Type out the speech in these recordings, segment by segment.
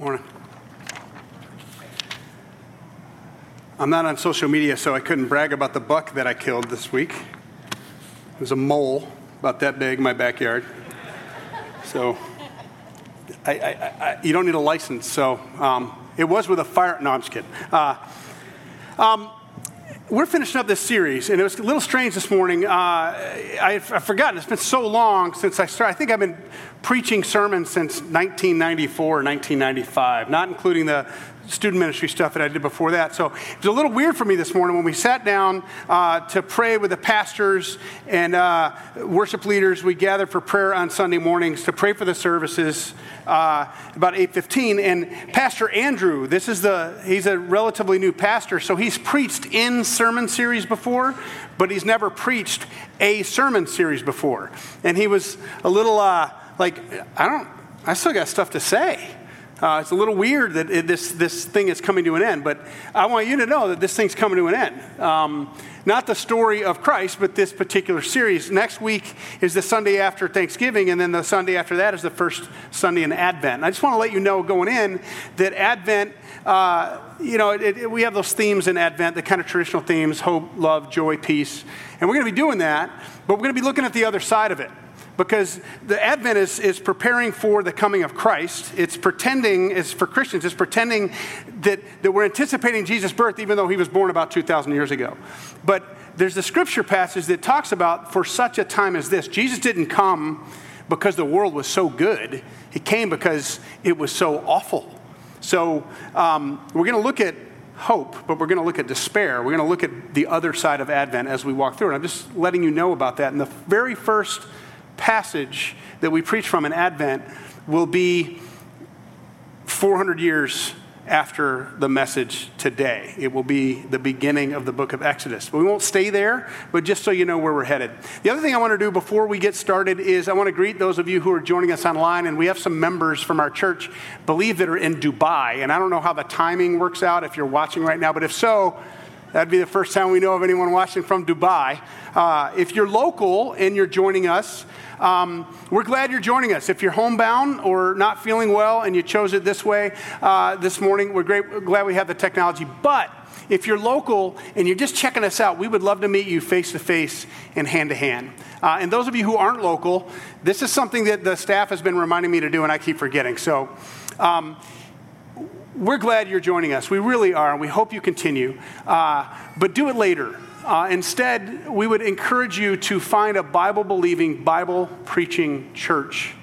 Morning. I'm not on social media, so I couldn't brag about the buck that I killed this week. It was a mole about that big in my backyard. So I, I, I, you don't need a license. So um, it was with a fire. No, I'm just kidding. Uh, um, we're finishing up this series, and it was a little strange this morning. Uh, I, have forgotten, it's been so long since I started. I think I've been preaching sermons since 1994 or 1995, not including the student ministry stuff that I did before that. So it was a little weird for me this morning when we sat down uh, to pray with the pastors and uh, worship leaders. We gathered for prayer on Sunday mornings to pray for the services uh, about 8.15. And Pastor Andrew, this is the, he's a relatively new pastor, so he's preached in sermon series before, but he's never preached a sermon series before. And he was a little uh, like, I don't, I still got stuff to say. Uh, it's a little weird that it, this, this thing is coming to an end, but I want you to know that this thing's coming to an end. Um, not the story of Christ, but this particular series. Next week is the Sunday after Thanksgiving, and then the Sunday after that is the first Sunday in Advent. I just want to let you know going in that Advent, uh, you know, it, it, we have those themes in Advent, the kind of traditional themes hope, love, joy, peace. And we're going to be doing that, but we're going to be looking at the other side of it because the Advent is, is preparing for the coming of Christ. It's pretending, it's for Christians, it's pretending that, that we're anticipating Jesus' birth even though he was born about 2,000 years ago. But there's the scripture passage that talks about for such a time as this. Jesus didn't come because the world was so good, he came because it was so awful. So um, we're going to look at hope, but we're going to look at despair. We're going to look at the other side of Advent as we walk through it. I'm just letting you know about that. And the very first passage that we preach from in Advent will be 400 years after the message today. It will be the beginning of the book of Exodus. We won't stay there, but just so you know where we're headed. The other thing I want to do before we get started is I want to greet those of you who are joining us online, and we have some members from our church, believe that are in Dubai. And I don't know how the timing works out if you're watching right now, but if so, That'd be the first time we know of anyone watching from Dubai. Uh, if you're local and you're joining us, um, we're glad you're joining us. If you're homebound or not feeling well and you chose it this way uh, this morning, we're, great, we're glad we have the technology. But if you're local and you're just checking us out, we would love to meet you face to face and hand to hand. And those of you who aren't local, this is something that the staff has been reminding me to do, and I keep forgetting. So, um, we're glad you're joining us. We really are, and we hope you continue. Uh, but do it later. Uh, instead, we would encourage you to find a Bible believing, Bible preaching church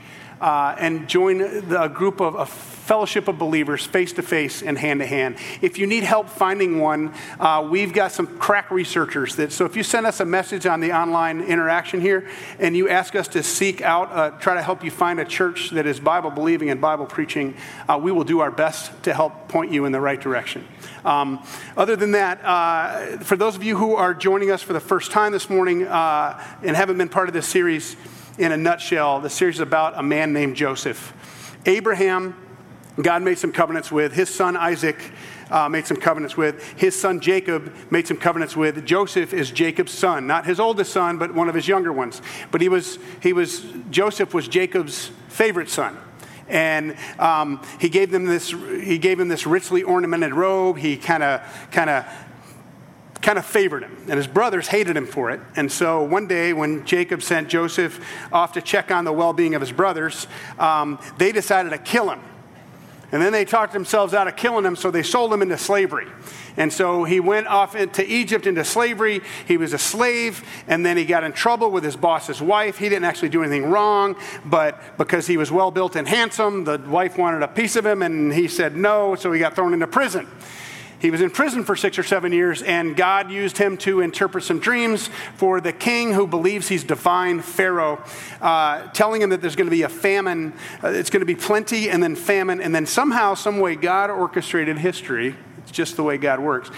uh, and join the, group of a fellowship of believers face to face and hand to hand. If you need help finding one, uh, we've got some crack researchers that, so if you send us a message on the online interaction here and you ask us to seek out, uh, try to help you find a church that is Bible believing and Bible preaching, uh, we will do our best to help point you in the right direction. Um, other than that, uh, for those of you who are joining us for the first time this morning uh, and haven't been part of this series, in a nutshell, the series is about a man named Joseph. Abraham, God made some covenants with. His son Isaac uh, made some covenants with. His son Jacob made some covenants with. Joseph is Jacob's son, not his oldest son, but one of his younger ones. But he was, he was Joseph was Jacob's favorite son and um, he gave them this he gave him this richly ornamented robe he kind of kind of kind of favored him, and his brothers hated him for it. And so one day, when Jacob sent Joseph off to check on the well being of his brothers, um, they decided to kill him. And then they talked themselves out of killing him, so they sold him into slavery. And so he went off into Egypt into slavery. He was a slave, and then he got in trouble with his boss's wife. He didn't actually do anything wrong, but because he was well built and handsome, the wife wanted a piece of him, and he said no, so he got thrown into prison. He was in prison for six or seven years, and God used him to interpret some dreams for the king who believes he's divine, Pharaoh, uh, telling him that there's going to be a famine. Uh, it's going to be plenty and then famine, and then somehow, some way, God orchestrated history. It's just the way God works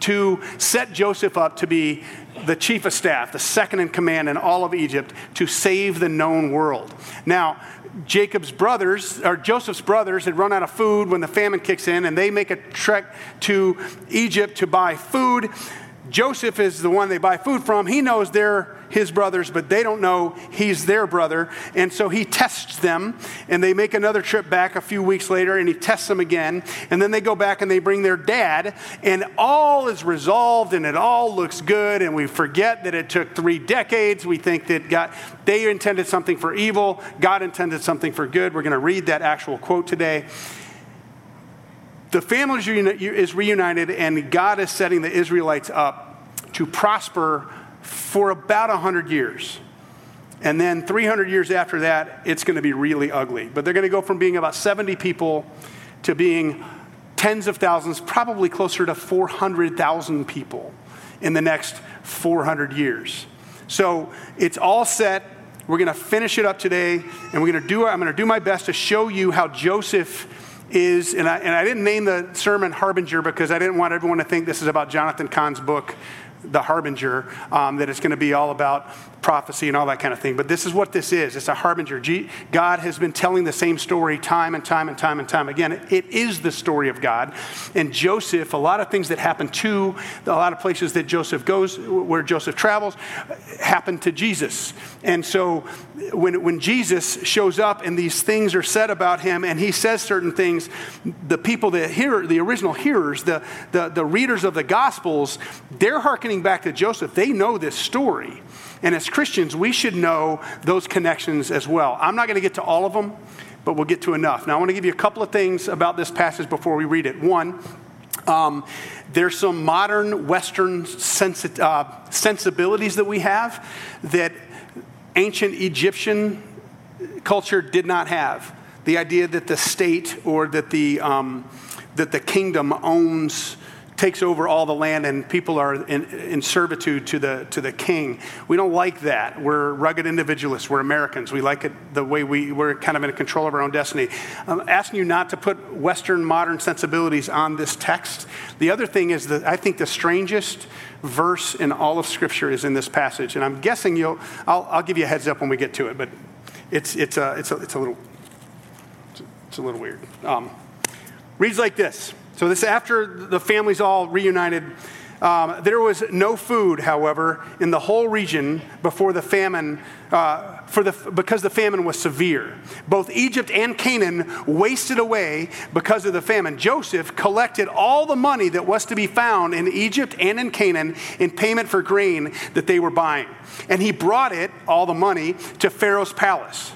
to set Joseph up to be the chief of staff, the second in command in all of Egypt, to save the known world. Now, Jacob's brothers, or Joseph's brothers, had run out of food when the famine kicks in, and they make a trek to Egypt to buy food. Joseph is the one they buy food from. He knows they're his brothers, but they don't know he's their brother. And so he tests them, and they make another trip back a few weeks later, and he tests them again. And then they go back and they bring their dad, and all is resolved, and it all looks good. And we forget that it took three decades. We think that God, they intended something for evil, God intended something for good. We're going to read that actual quote today the family is reunited, and God is setting the Israelites up to prosper for about 100 years. And then 300 years after that, it's going to be really ugly. But they're going to go from being about 70 people to being tens of thousands, probably closer to 400,000 people in the next 400 years. So it's all set. We're going to finish it up today, and we're going to do. I'm going to do my best to show you how Joseph is, and I, and I didn't name the sermon Harbinger because I didn't want everyone to think this is about Jonathan Cahn's book the harbinger, um, that it's going to be all about prophecy and all that kind of thing. But this is what this is it's a harbinger. God has been telling the same story time and time and time and time again. It is the story of God. And Joseph, a lot of things that happen to, a lot of places that Joseph goes, where Joseph travels, happen to Jesus. And so when, when Jesus shows up and these things are said about him and he says certain things, the people that hear, the original hearers, the, the, the readers of the Gospels, they're hearkening back to Joseph. They know this story. And as Christians, we should know those connections as well. I'm not going to get to all of them, but we'll get to enough. Now, I want to give you a couple of things about this passage before we read it. One, um, there's some modern Western sensi- uh, sensibilities that we have that ancient Egyptian culture did not have. The idea that the state or that the, um, that the kingdom owns takes over all the land and people are in, in, servitude to the, to the king. We don't like that. We're rugged individualists. We're Americans. We like it the way we, we're kind of in control of our own destiny. I'm asking you not to put Western modern sensibilities on this text. The other thing is that I think the strangest verse in all of Scripture is in this passage. And I'm guessing you'll, I'll, I'll give you a heads up when we get to it, but it's, it's, a, it's, a, it's a little, it's a little weird. Um, reads like this. So, this after the families all reunited. Um, there was no food, however, in the whole region before the famine, uh, for the, because the famine was severe. Both Egypt and Canaan wasted away because of the famine. Joseph collected all the money that was to be found in Egypt and in Canaan in payment for grain that they were buying. And he brought it, all the money, to Pharaoh's palace.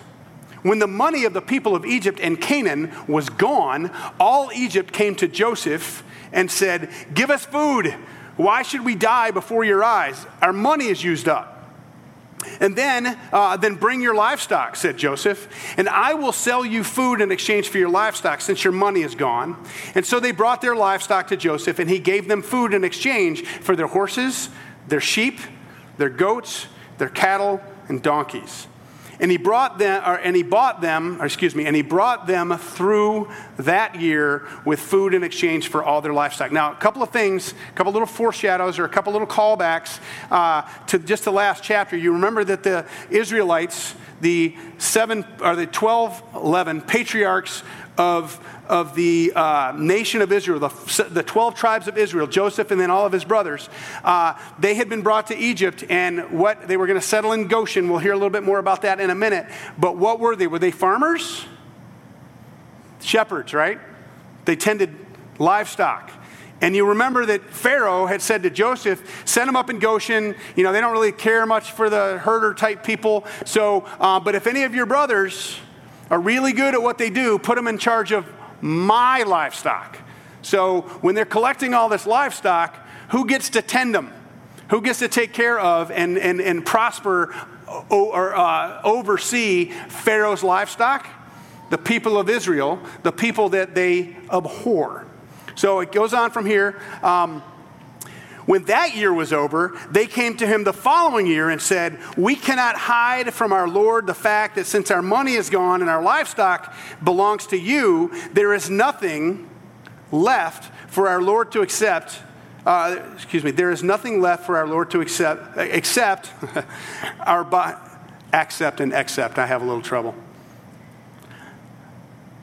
When the money of the people of Egypt and Canaan was gone, all Egypt came to Joseph and said, Give us food. Why should we die before your eyes? Our money is used up. And then, uh, then bring your livestock, said Joseph, and I will sell you food in exchange for your livestock since your money is gone. And so they brought their livestock to Joseph, and he gave them food in exchange for their horses, their sheep, their goats, their cattle, and donkeys. And he brought them, or, and he bought them, or excuse me, and he brought them through that year with food in exchange for all their livestock. Now, a couple of things, a couple little foreshadows, or a couple little callbacks uh, to just the last chapter. You remember that the Israelites, the seven or the 12, 11 patriarchs of of the uh, nation of Israel, the, the 12 tribes of Israel, Joseph and then all of his brothers, uh, they had been brought to Egypt and what they were going to settle in Goshen. We'll hear a little bit more about that in a minute. But what were they? Were they farmers? Shepherds, right? They tended livestock. And you remember that Pharaoh had said to Joseph, send them up in Goshen. You know, they don't really care much for the herder type people. So, uh, but if any of your brothers are really good at what they do, put them in charge of my livestock. So when they're collecting all this livestock, who gets to tend them? Who gets to take care of and, and, and prosper or uh, oversee Pharaoh's livestock? The people of Israel, the people that they abhor. So it goes on from here. Um, when that year was over, they came to him the following year and said, We cannot hide from our Lord the fact that since our money is gone and our livestock belongs to you, there is nothing left for our Lord to accept. Uh, excuse me, there is nothing left for our Lord to accept, except our bo- accept and accept. I have a little trouble.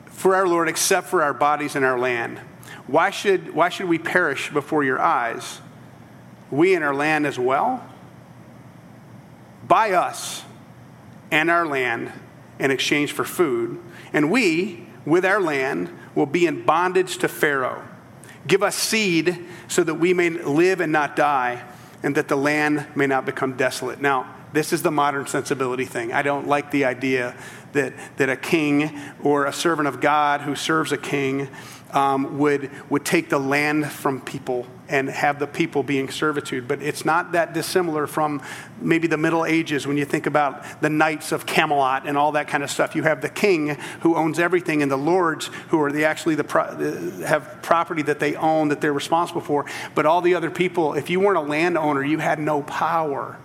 For our Lord, except for our bodies and our land. Why should, why should we perish before your eyes? We and our land as well? Buy us and our land in exchange for food, and we, with our land, will be in bondage to Pharaoh. Give us seed so that we may live and not die, and that the land may not become desolate. Now, this is the modern sensibility thing. I don't like the idea that, that a king or a servant of God who serves a king um, would, would take the land from people and have the people being servitude. But it's not that dissimilar from maybe the Middle Ages when you think about the knights of Camelot and all that kind of stuff. You have the king who owns everything and the lords who are the actually the pro- have property that they own that they're responsible for. But all the other people, if you weren't a landowner, you had no power.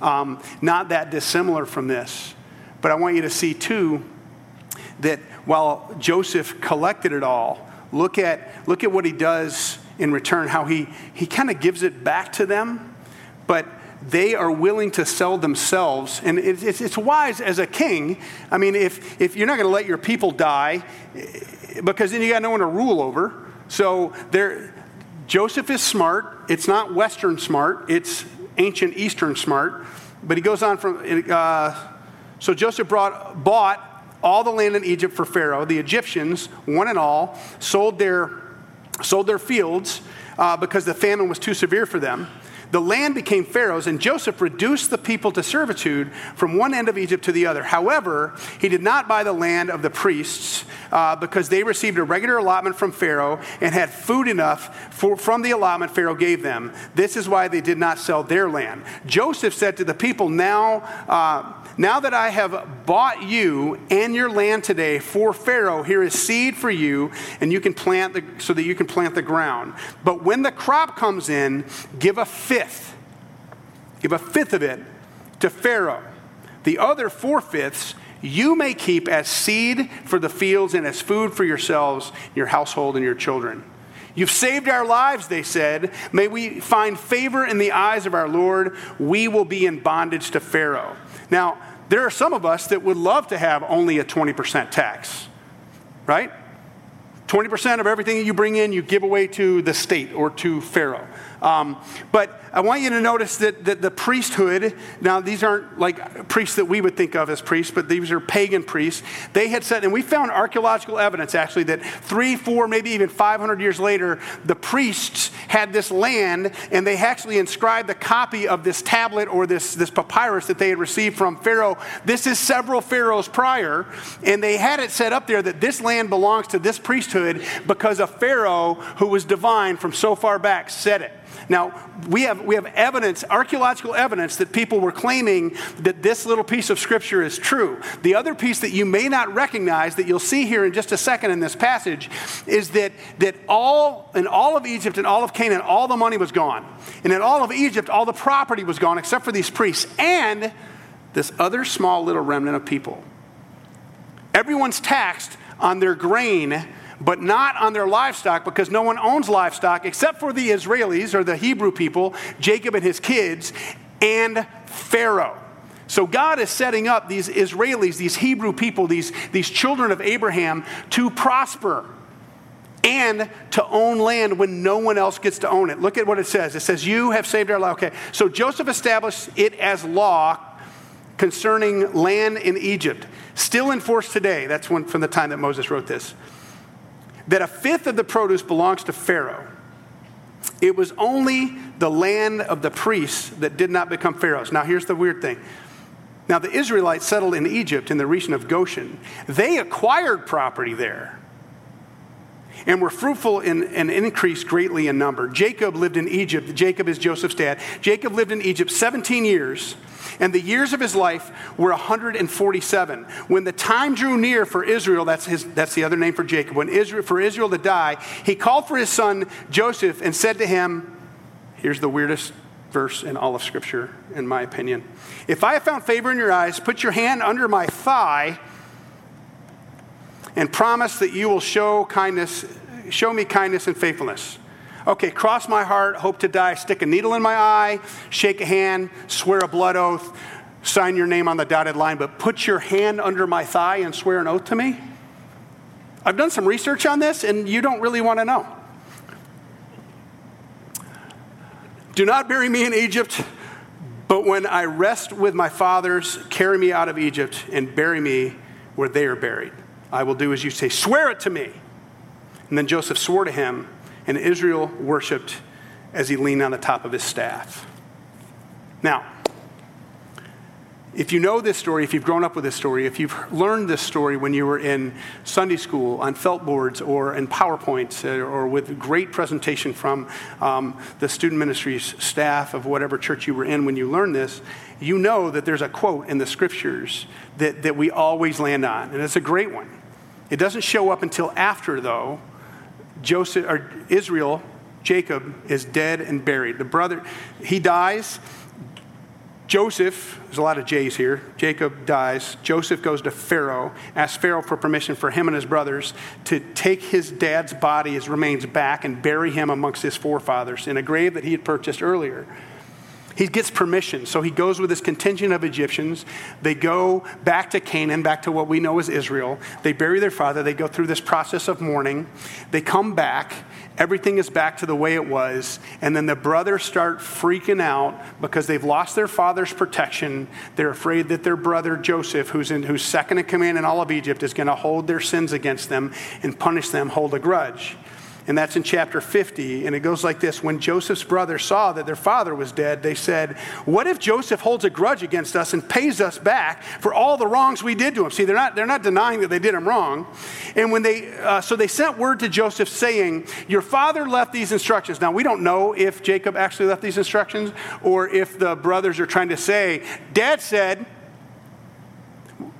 Um, not that dissimilar from this. But I want you to see too that while Joseph collected it all, look at, look at what he does in return, how he, he kind of gives it back to them, but they are willing to sell themselves. And it's, it's, wise as a king. I mean, if, if you're not going to let your people die, because then you got no one to rule over. So there, Joseph is smart. It's not Western smart, it's ancient Eastern smart. But he goes on from, uh, so Joseph brought, bought all the land in Egypt for Pharaoh. The Egyptians, one and all, sold their, sold their fields uh, because the famine was too severe for them. The land became Pharaoh's, and Joseph reduced the people to servitude from one end of Egypt to the other. However, he did not buy the land of the priests uh, because they received a regular allotment from Pharaoh and had food enough for, from the allotment Pharaoh gave them. This is why they did not sell their land. Joseph said to the people, Now, uh, now that I have bought you and your land today for Pharaoh, here is seed for you, and you can plant the, so that you can plant the ground. But when the crop comes in, give a fifth. Give a fifth of it to Pharaoh. The other four fifths you may keep as seed for the fields and as food for yourselves, your household, and your children. You've saved our lives, they said. May we find favor in the eyes of our Lord. We will be in bondage to Pharaoh. Now, there are some of us that would love to have only a 20% tax, right? 20% of everything that you bring in, you give away to the state or to Pharaoh. Um, but I want you to notice that, that the priesthood, now these aren't like priests that we would think of as priests, but these are pagan priests. They had said, and we found archaeological evidence actually that three, four, maybe even 500 years later, the priests had this land and they actually inscribed the copy of this tablet or this, this papyrus that they had received from Pharaoh. This is several pharaohs prior, and they had it set up there that this land belongs to this priesthood because a Pharaoh who was divine from so far back said it. Now, we have, we have evidence, archaeological evidence, that people were claiming that this little piece of scripture is true. The other piece that you may not recognize, that you'll see here in just a second in this passage, is that, that all, in all of Egypt and all of Canaan, all the money was gone. And in all of Egypt, all the property was gone except for these priests and this other small little remnant of people. Everyone's taxed on their grain but not on their livestock because no one owns livestock except for the Israelis or the Hebrew people, Jacob and his kids, and Pharaoh. So God is setting up these Israelis, these Hebrew people, these, these children of Abraham to prosper and to own land when no one else gets to own it. Look at what it says. It says, You have saved our life. Okay. So Joseph established it as law concerning land in Egypt, still in force today. That's when, from the time that Moses wrote this that a fifth of the produce belongs to Pharaoh. It was only the land of the priests that did not become Pharaoh's. Now, here's the weird thing. Now, the Israelites settled in Egypt in the region of Goshen. They acquired property there and were fruitful in, and increased greatly in number. Jacob lived in Egypt. Jacob is Joseph's dad. Jacob lived in Egypt 17 years and the years of his life were 147. When the time drew near for Israel, that's, his, that's the other name for Jacob, when Israel, for Israel to die, he called for his son Joseph and said to him, Here's the weirdest verse in all of Scripture, in my opinion. If I have found favor in your eyes, put your hand under my thigh and promise that you will show kindness, show me kindness and faithfulness. Okay, cross my heart, hope to die, stick a needle in my eye, shake a hand, swear a blood oath, sign your name on the dotted line, but put your hand under my thigh and swear an oath to me? I've done some research on this, and you don't really want to know. Do not bury me in Egypt, but when I rest with my fathers, carry me out of Egypt and bury me where they are buried. I will do as you say. Swear it to me. And then Joseph swore to him, and Israel worshiped as he leaned on the top of his staff. Now, if you know this story, if you've grown up with this story, if you've learned this story when you were in Sunday school on felt boards or in PowerPoints uh, or with great presentation from um, the student ministries staff of whatever church you were in when you learned this, you know that there's a quote in the scriptures that, that we always land on, and it's a great one. It doesn't show up until after, though, Joseph or Israel, Jacob, is dead and buried. The brother, he dies Joseph, there's a lot of J's here. Jacob dies. Joseph goes to Pharaoh, asks Pharaoh for permission for him and his brothers to take his dad's body, his remains back, and bury him amongst his forefathers in a grave that he had purchased earlier. He gets permission, so he goes with his contingent of Egyptians. They go back to Canaan, back to what we know as Israel. They bury their father. They go through this process of mourning. They come back, Everything is back to the way it was. And then the brothers start freaking out because they've lost their father's protection. They're afraid that their brother Joseph, who's, in, who's second in command in all of Egypt, is going to hold their sins against them and punish them, hold a grudge and that's in chapter 50. And it goes like this When Joseph's brothers saw that their father was dead, they said, What if Joseph holds a grudge against us and pays us back for all the wrongs we did to him? See, they're not, they're not denying that they did him wrong. And when they, uh, so they sent word to Joseph saying, Your father left these instructions. Now, we don't know if Jacob actually left these instructions or if the brothers are trying to say, Dad said,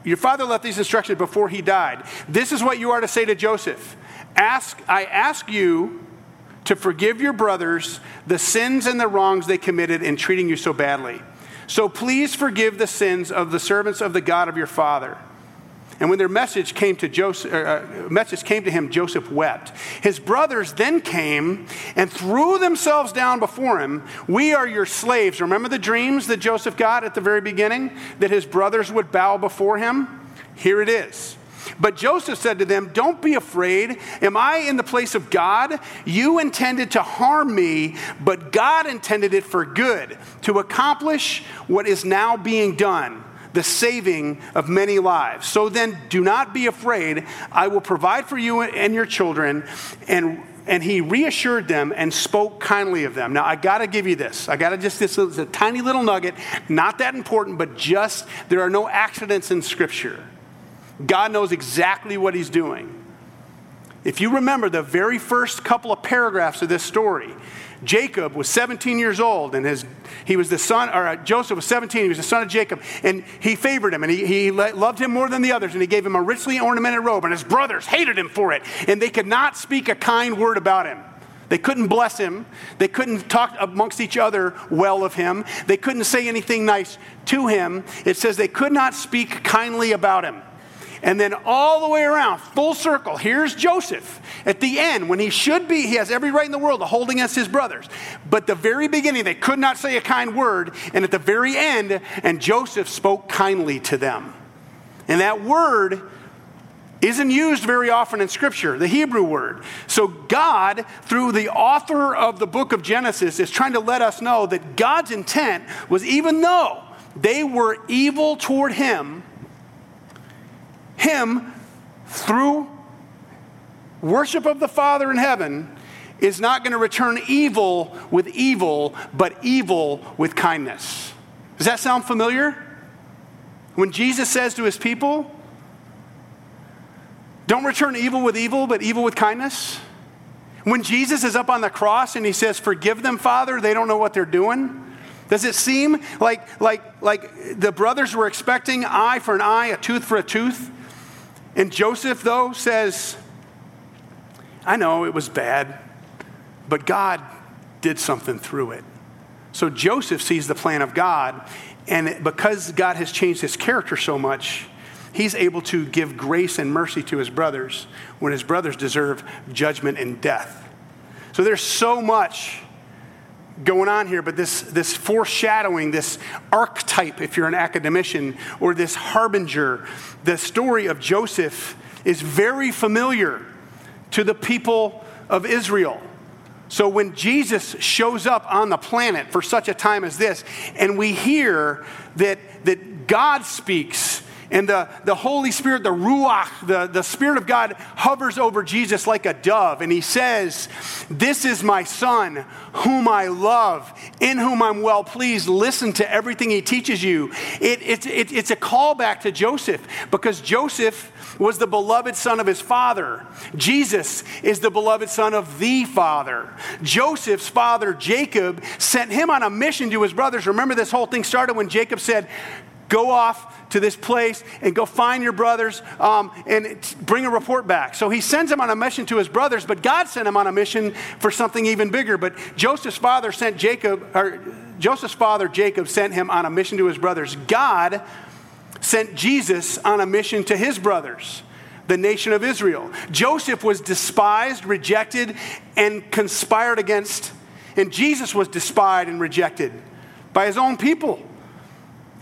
your father left these instructions before he died. This is what you are to say to Joseph. Ask, I ask you to forgive your brothers the sins and the wrongs they committed in treating you so badly. So please forgive the sins of the servants of the God of your father. And when their message came to Joseph, uh, uh, message came to him, Joseph wept. His brothers then came and threw themselves down before him. We are your slaves. Remember the dreams that Joseph got at the very beginning, that his brothers would bow before him. Here it is. But Joseph said to them, Don't be afraid. Am I in the place of God? You intended to harm me, but God intended it for good, to accomplish what is now being done the saving of many lives. So then, do not be afraid. I will provide for you and your children. And and he reassured them and spoke kindly of them. Now, I got to give you this. I got to just, this is a tiny little nugget, not that important, but just there are no accidents in Scripture. God knows exactly what he's doing. If you remember the very first couple of paragraphs of this story, Jacob was 17 years old, and his, he was the son, or uh, Joseph was 17, he was the son of Jacob, and he favored him, and he, he loved him more than the others, and he gave him a richly ornamented robe, and his brothers hated him for it, and they could not speak a kind word about him. They couldn't bless him. They couldn't talk amongst each other well of him. They couldn't say anything nice to him. It says they could not speak kindly about him. And then all the way around, full circle, here's Joseph. At the end, when he should be, he has every right in the world to hold against his brothers. But the very beginning, they could not say a kind word. And at the very end, and Joseph spoke kindly to them. And that word isn't used very often in Scripture, the Hebrew word. So, God, through the author of the book of Genesis, is trying to let us know that God's intent was even though they were evil toward Him, him through worship of the Father in heaven is not going to return evil with evil, but evil with kindness. Does that sound familiar? When Jesus says to his people, don't return evil with evil, but evil with kindness. When Jesus is up on the cross and he says, Forgive them, Father, they don't know what they're doing. Does it seem like, like, like the brothers were expecting eye for an eye, a tooth for a tooth? And Joseph, though, says, I know it was bad, but God did something through it. So Joseph sees the plan of God, and because God has changed his character so much, he's able to give grace and mercy to his brothers when his brothers deserve judgment and death. So there's so much going on here, but this, this foreshadowing, this archetype, if you're an academician, or this harbinger, the story of Joseph is very familiar to the people of Israel. So when Jesus shows up on the planet for such a time as this, and we hear that, that God speaks and the, the Holy Spirit, the Ruach, the, the Spirit of God hovers over Jesus like a dove. And he says, This is my Son, whom I love, in whom I'm well pleased. Listen to everything he teaches you. It, it, it, it's a callback to Joseph because Joseph was the beloved son of his father. Jesus is the beloved son of the father. Joseph's father, Jacob, sent him on a mission to his brothers. Remember, this whole thing started when Jacob said, Go off to this place and go find your brothers um, and bring a report back. So he sends him on a mission to his brothers, but God sent him on a mission for something even bigger. But Joseph's father sent Jacob, or Joseph's father Jacob sent him on a mission to his brothers. God sent Jesus on a mission to his brothers the nation of Israel. Joseph was despised, rejected, and conspired against, and Jesus was despised and rejected by his own people.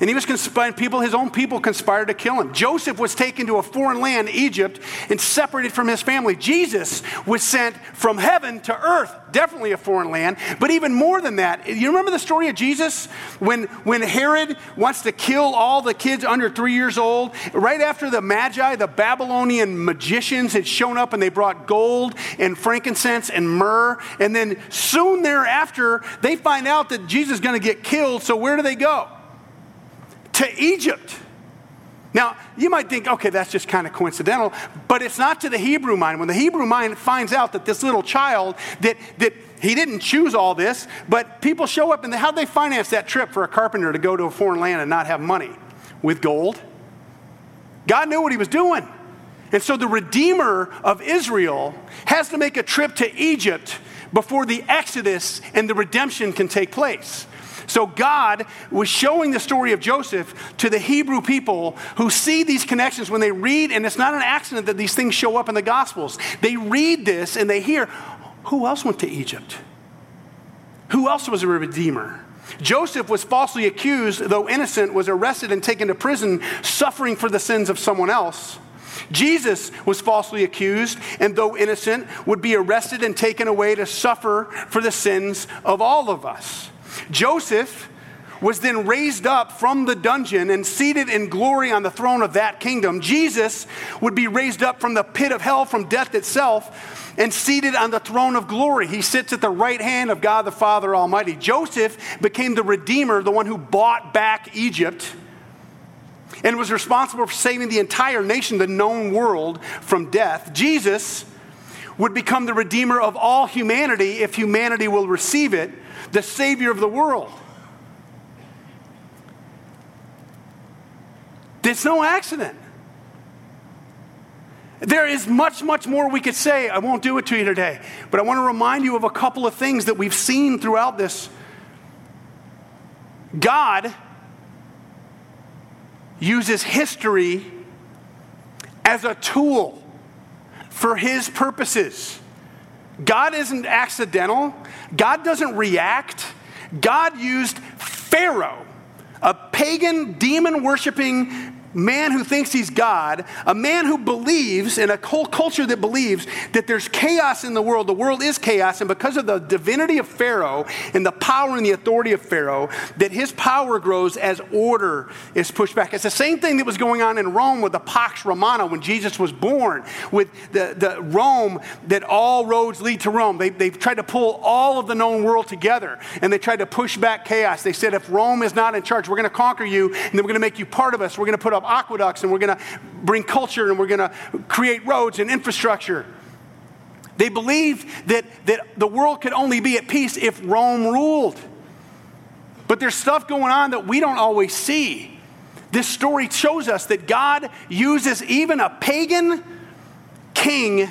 And he was conspiring, people, his own people conspired to kill him. Joseph was taken to a foreign land, Egypt, and separated from his family. Jesus was sent from heaven to earth, definitely a foreign land, but even more than that. You remember the story of Jesus when, when Herod wants to kill all the kids under three years old? Right after the Magi, the Babylonian magicians, had shown up and they brought gold and frankincense and myrrh. And then soon thereafter, they find out that Jesus is going to get killed. So where do they go? To Egypt. Now, you might think, okay, that's just kind of coincidental, but it's not to the Hebrew mind. When the Hebrew mind finds out that this little child, that, that he didn't choose all this, but people show up and how'd they finance that trip for a carpenter to go to a foreign land and not have money? With gold. God knew what he was doing. And so the Redeemer of Israel has to make a trip to Egypt before the Exodus and the redemption can take place. So God was showing the story of Joseph to the Hebrew people who see these connections when they read, and it's not an accident that these things show up in the Gospels. They read this and they hear, who else went to Egypt? Who else was a redeemer? Joseph was falsely accused, though innocent, was arrested and taken to prison, suffering for the sins of someone else. Jesus was falsely accused, and though innocent, would be arrested and taken away to suffer for the sins of all of us. Joseph was then raised up from the dungeon and seated in glory on the throne of that kingdom. Jesus would be raised up from the pit of hell, from death itself, and seated on the throne of glory. He sits at the right hand of God the Father Almighty. Joseph became the Redeemer, the one who bought back Egypt and was responsible for saving the entire nation, the known world, from death. Jesus would become the Redeemer of all humanity if humanity will receive it the Savior of the world. It's no accident. There is much, much more we could say. I won't do it to you today. But I want to remind you of a couple of things that we've seen throughout this. God uses history as a tool for his purposes. God isn't accidental, God doesn't react. God used Pharaoh, a pagan, demon worshiping man who thinks he's God, a man who believes in a whole culture that believes that there's chaos in the world. The world is chaos, and because of the divinity of Pharaoh and the power and the authority of Pharaoh, that his power grows as order is pushed back. It's the same thing that was going on in Rome with the Pax Romana when Jesus was born, with the, the Rome that all roads lead to Rome. They, they've tried to pull all of the known world together, and they tried to push back chaos. They said, if Rome is not in charge, we're going to conquer you, and then we're going to make you part of us. We're going to put up up aqueducts and we're going to bring culture and we're going to create roads and infrastructure. They believed that, that the world could only be at peace if Rome ruled. But there's stuff going on that we don't always see. This story shows us that God uses even a pagan king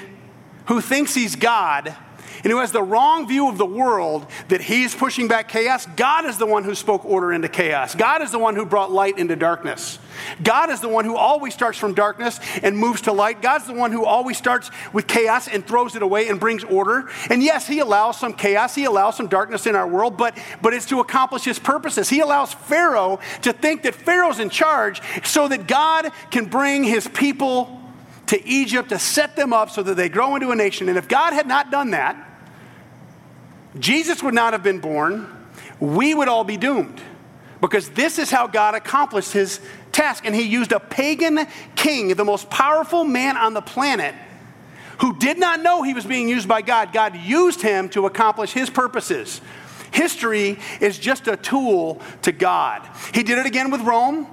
who thinks he's God and who has the wrong view of the world that he's pushing back chaos, God is the one who spoke order into chaos. God is the one who brought light into darkness. God is the one who always starts from darkness and moves to light. God's the one who always starts with chaos and throws it away and brings order. And yes, he allows some chaos, he allows some darkness in our world, but, but it's to accomplish his purposes. He allows Pharaoh to think that Pharaoh's in charge so that God can bring his people to Egypt to set them up so that they grow into a nation. And if God had not done that, Jesus would not have been born, we would all be doomed. Because this is how God accomplished his task. And he used a pagan king, the most powerful man on the planet, who did not know he was being used by God. God used him to accomplish his purposes. History is just a tool to God. He did it again with Rome,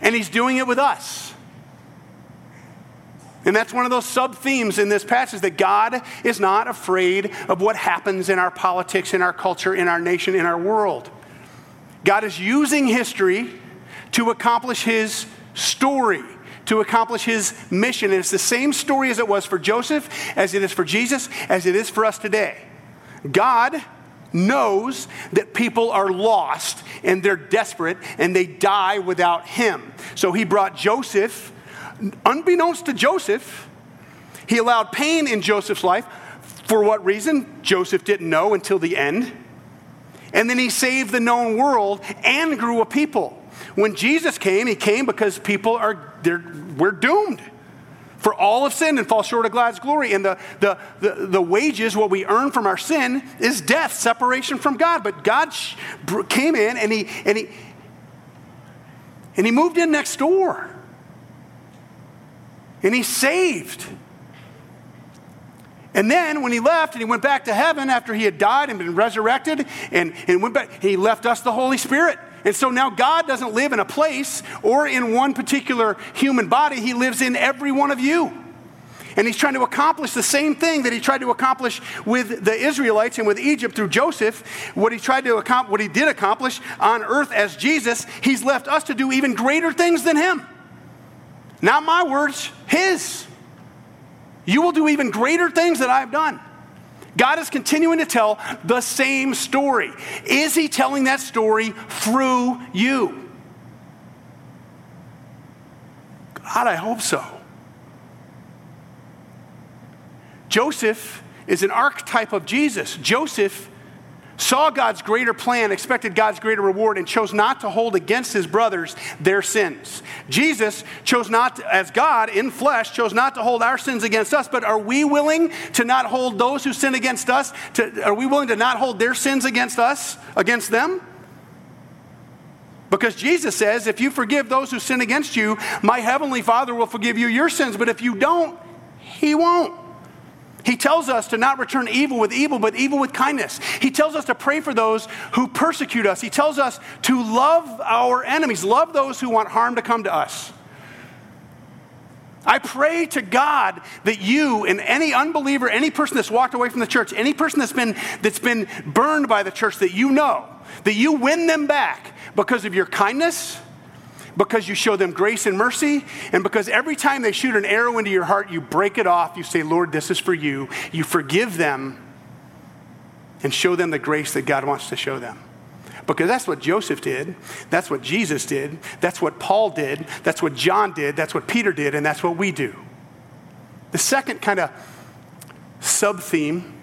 and he's doing it with us. And that's one of those sub themes in this passage that God is not afraid of what happens in our politics, in our culture, in our nation, in our world. God is using history to accomplish his story, to accomplish his mission. And it's the same story as it was for Joseph, as it is for Jesus, as it is for us today. God knows that people are lost and they're desperate and they die without him. So he brought Joseph unbeknownst to Joseph, he allowed pain in Joseph's life. For what reason? Joseph didn't know until the end. And then he saved the known world and grew a people. When Jesus came, he came because people are, we're doomed. For all of sin and fall short of God's glory. And the, the, the, the, wages, what we earn from our sin, is death, separation from God. But God came in and he, and he, and he moved in next door and he saved. And then when he left and he went back to heaven after he had died and been resurrected and, and went back, he left us the Holy Spirit. And so now God doesn't live in a place or in one particular human body, he lives in every one of you. And he's trying to accomplish the same thing that he tried to accomplish with the Israelites and with Egypt through Joseph. What he tried to accomplish, what he did accomplish on earth as Jesus, he's left us to do even greater things than him. Not my words, His. You will do even greater things than I've done. God is continuing to tell the same story. Is He telling that story through you? God, I hope so. Joseph is an archetype of Jesus. Joseph saw God's greater plan, expected God's greater reward, and chose not to hold against his brothers their sins. Jesus chose not, to, as God in flesh, chose not to hold our sins against us, but are we willing to not hold those who sin against us? To, are we willing to not hold their sins against us, against them? Because Jesus says, if you forgive those who sin against you, my heavenly Father will forgive you your sins, but if you don't, he won't. He tells us to not return evil with evil, but evil with kindness. He tells us to pray for those who persecute us. He tells us to love our enemies, love those who want harm to come to us. I pray to God that you and any unbeliever, any person that's walked away from the church, any person that's been, that's been burned by the church that you know, that you win them back because of your kindness, because you show them grace and mercy, and because every time they shoot an arrow into your heart, you break it off. You say, Lord, this is for you. You forgive them and show them the grace that God wants to show them. Because that's what Joseph did. That's what Jesus did. That's what Paul did. That's what John did. That's what Peter did. And that's what we do. The second kind of sub theme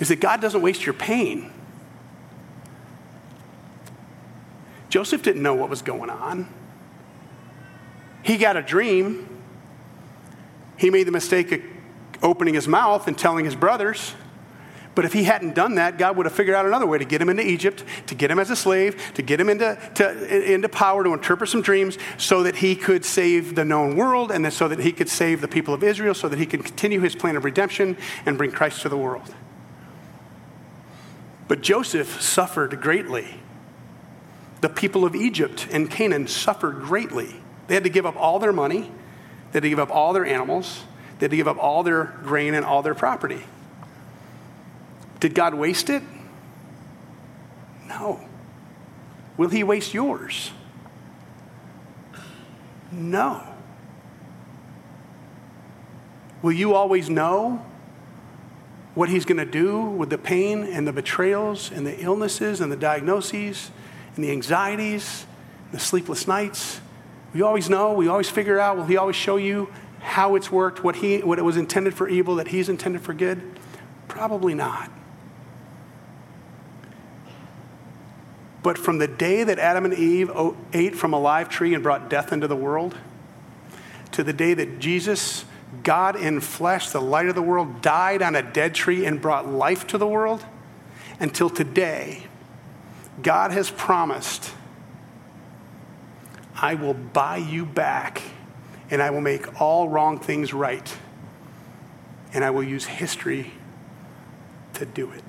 is that God doesn't waste your pain. Joseph didn't know what was going on. He got a dream. He made the mistake of opening his mouth and telling his brothers. But if he hadn't done that, God would have figured out another way to get him into Egypt, to get him as a slave, to get him into, to, into power, to interpret some dreams, so that he could save the known world, and so that he could save the people of Israel, so that he could continue his plan of redemption and bring Christ to the world. But Joseph suffered greatly the people of Egypt and Canaan suffered greatly. They had to give up all their money, they had to give up all their animals, they had to give up all their grain and all their property. Did God waste it? No. Will He waste yours? No. Will you always know what He's going to do with the pain and the betrayals and the illnesses and the diagnoses and the anxieties, the sleepless nights. We always know, we always figure out, will He always show you how it's worked, what, he, what it was intended for evil, that He's intended for good? Probably not. But from the day that Adam and Eve ate from a live tree and brought death into the world, to the day that Jesus God in flesh, the light of the world, died on a dead tree and brought life to the world, until today, God has promised, I will buy you back and I will make all wrong things right. And I will use history to do it.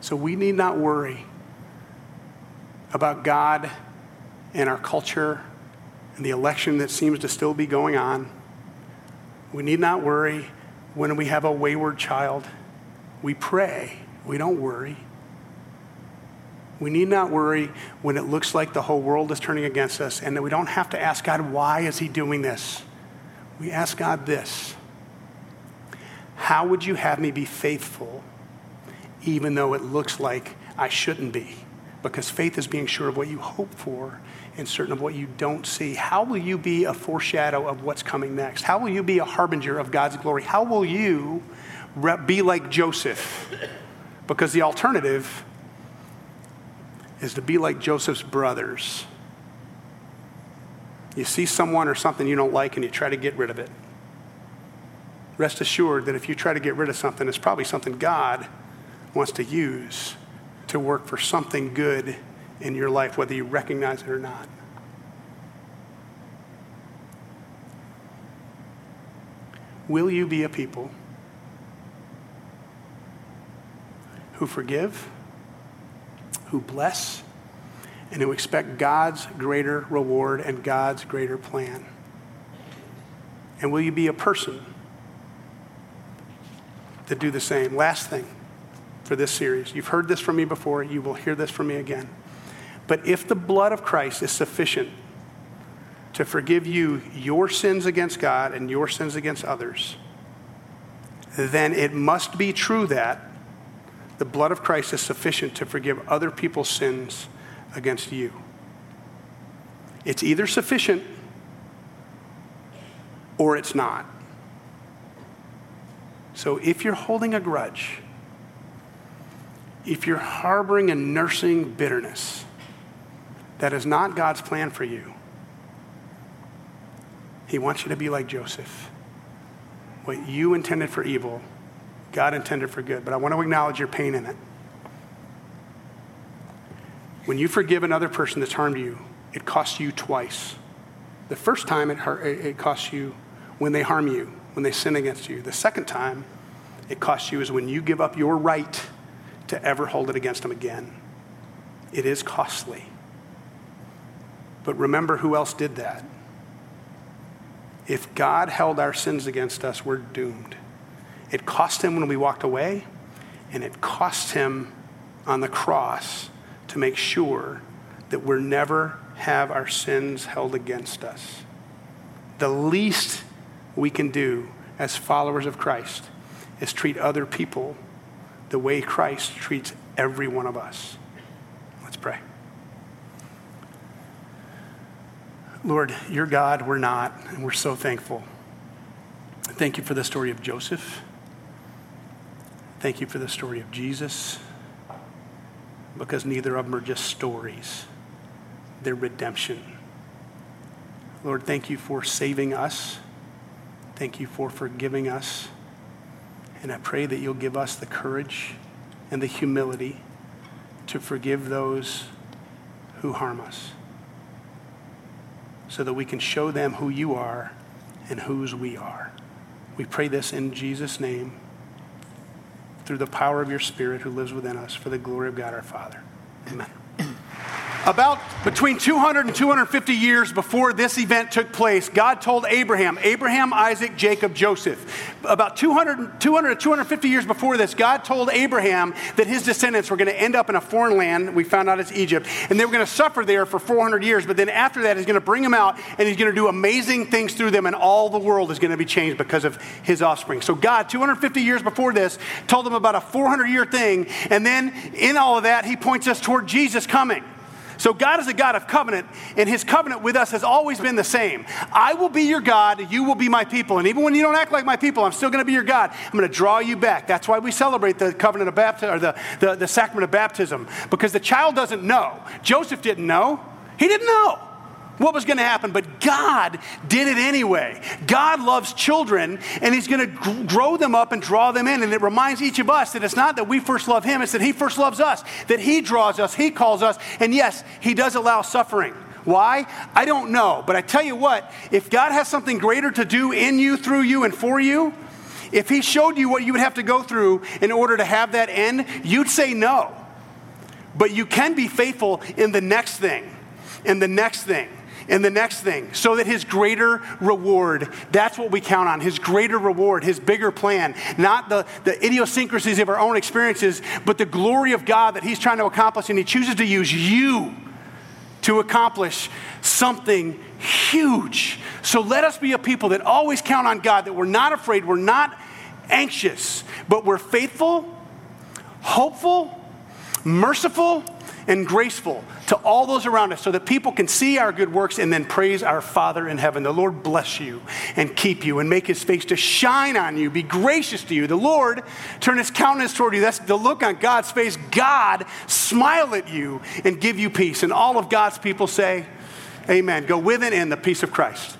So we need not worry about God and our culture and the election that seems to still be going on. We need not worry when we have a wayward child. We pray, we don't worry. We need not worry when it looks like the whole world is turning against us and that we don't have to ask God, why is he doing this? We ask God this How would you have me be faithful even though it looks like I shouldn't be? Because faith is being sure of what you hope for and certain of what you don't see. How will you be a foreshadow of what's coming next? How will you be a harbinger of God's glory? How will you be like Joseph? Because the alternative is to be like Joseph's brothers. You see someone or something you don't like and you try to get rid of it. Rest assured that if you try to get rid of something, it's probably something God wants to use to work for something good in your life, whether you recognize it or not. Will you be a people who forgive? who bless and who expect God's greater reward and God's greater plan? And will you be a person to do the same? Last thing for this series. You've heard this from me before, you will hear this from me again. But if the blood of Christ is sufficient to forgive you your sins against God and your sins against others, then it must be true that the blood of Christ is sufficient to forgive other people's sins against you. It's either sufficient or it's not. So if you're holding a grudge, if you're harboring and nursing bitterness, that is not God's plan for you. He wants you to be like Joseph. What you intended for evil, God intended for good, but I want to acknowledge your pain in it. When you forgive another person that's harmed you, it costs you twice. The first time it, it costs you when they harm you, when they sin against you. The second time it costs you is when you give up your right to ever hold it against them again. It is costly. But remember who else did that. If God held our sins against us, we're doomed. It cost him when we walked away, and it cost him on the cross to make sure that we're never have our sins held against us. The least we can do as followers of Christ is treat other people the way Christ treats every one of us. Let's pray. Lord, you're God, we're not, and we're so thankful. Thank you for the story of Joseph. Thank you for the story of Jesus, because neither of them are just stories, they're redemption. Lord, thank you for saving us. Thank you for forgiving us. And I pray that you'll give us the courage and the humility to forgive those who harm us so that we can show them who you are and whose we are. We pray this in Jesus' name through the power of your Spirit who lives within us for the glory of God our Father. Amen. About between 200 and 250 years before this event took place, God told Abraham, Abraham, Isaac, Jacob, Joseph. About 200, 200 to 250 years before this, God told Abraham that his descendants were going to end up in a foreign land. We found out it's Egypt. And they were going to suffer there for 400 years. But then after that, he's going to bring them out and he's going to do amazing things through them. And all the world is going to be changed because of his offspring. So God, 250 years before this, told them about a 400 year thing. And then in all of that, he points us toward Jesus coming. So God is a God of covenant, and his covenant with us has always been the same. I will be your God, you will be my people. And even when you don't act like my people, I'm still going to be your God. I'm going to draw you back. That's why we celebrate the covenant of baptism, or the, the, the sacrament of baptism, because the child doesn't know. Joseph didn't know. He didn't know. What was going to happen, but God did it anyway. God loves children, and He's going to grow them up and draw them in. And it reminds each of us that it's not that we first love Him, it's that He first loves us, that He draws us, He calls us, and yes, He does allow suffering. Why? I don't know. But I tell you what, if God has something greater to do in you, through you, and for you, if He showed you what you would have to go through in order to have that end, you'd say no. But you can be faithful in the next thing, in the next thing and the next thing, so that his greater reward, that's what we count on, his greater reward, his bigger plan, not the, the idiosyncrasies of our own experiences, but the glory of God that he's trying to accomplish, and he chooses to use you to accomplish something huge. So let us be a people that always count on God, that we're not afraid, we're not anxious, but we're faithful, hopeful, merciful, and graceful to all those around us so that people can see our good works and then praise our Father in heaven. The Lord bless you and keep you and make his face to shine on you, be gracious to you. The Lord turn his countenance toward you. That's the look on God's face. God smile at you and give you peace. And all of God's people say, Amen. Go with it in the peace of Christ.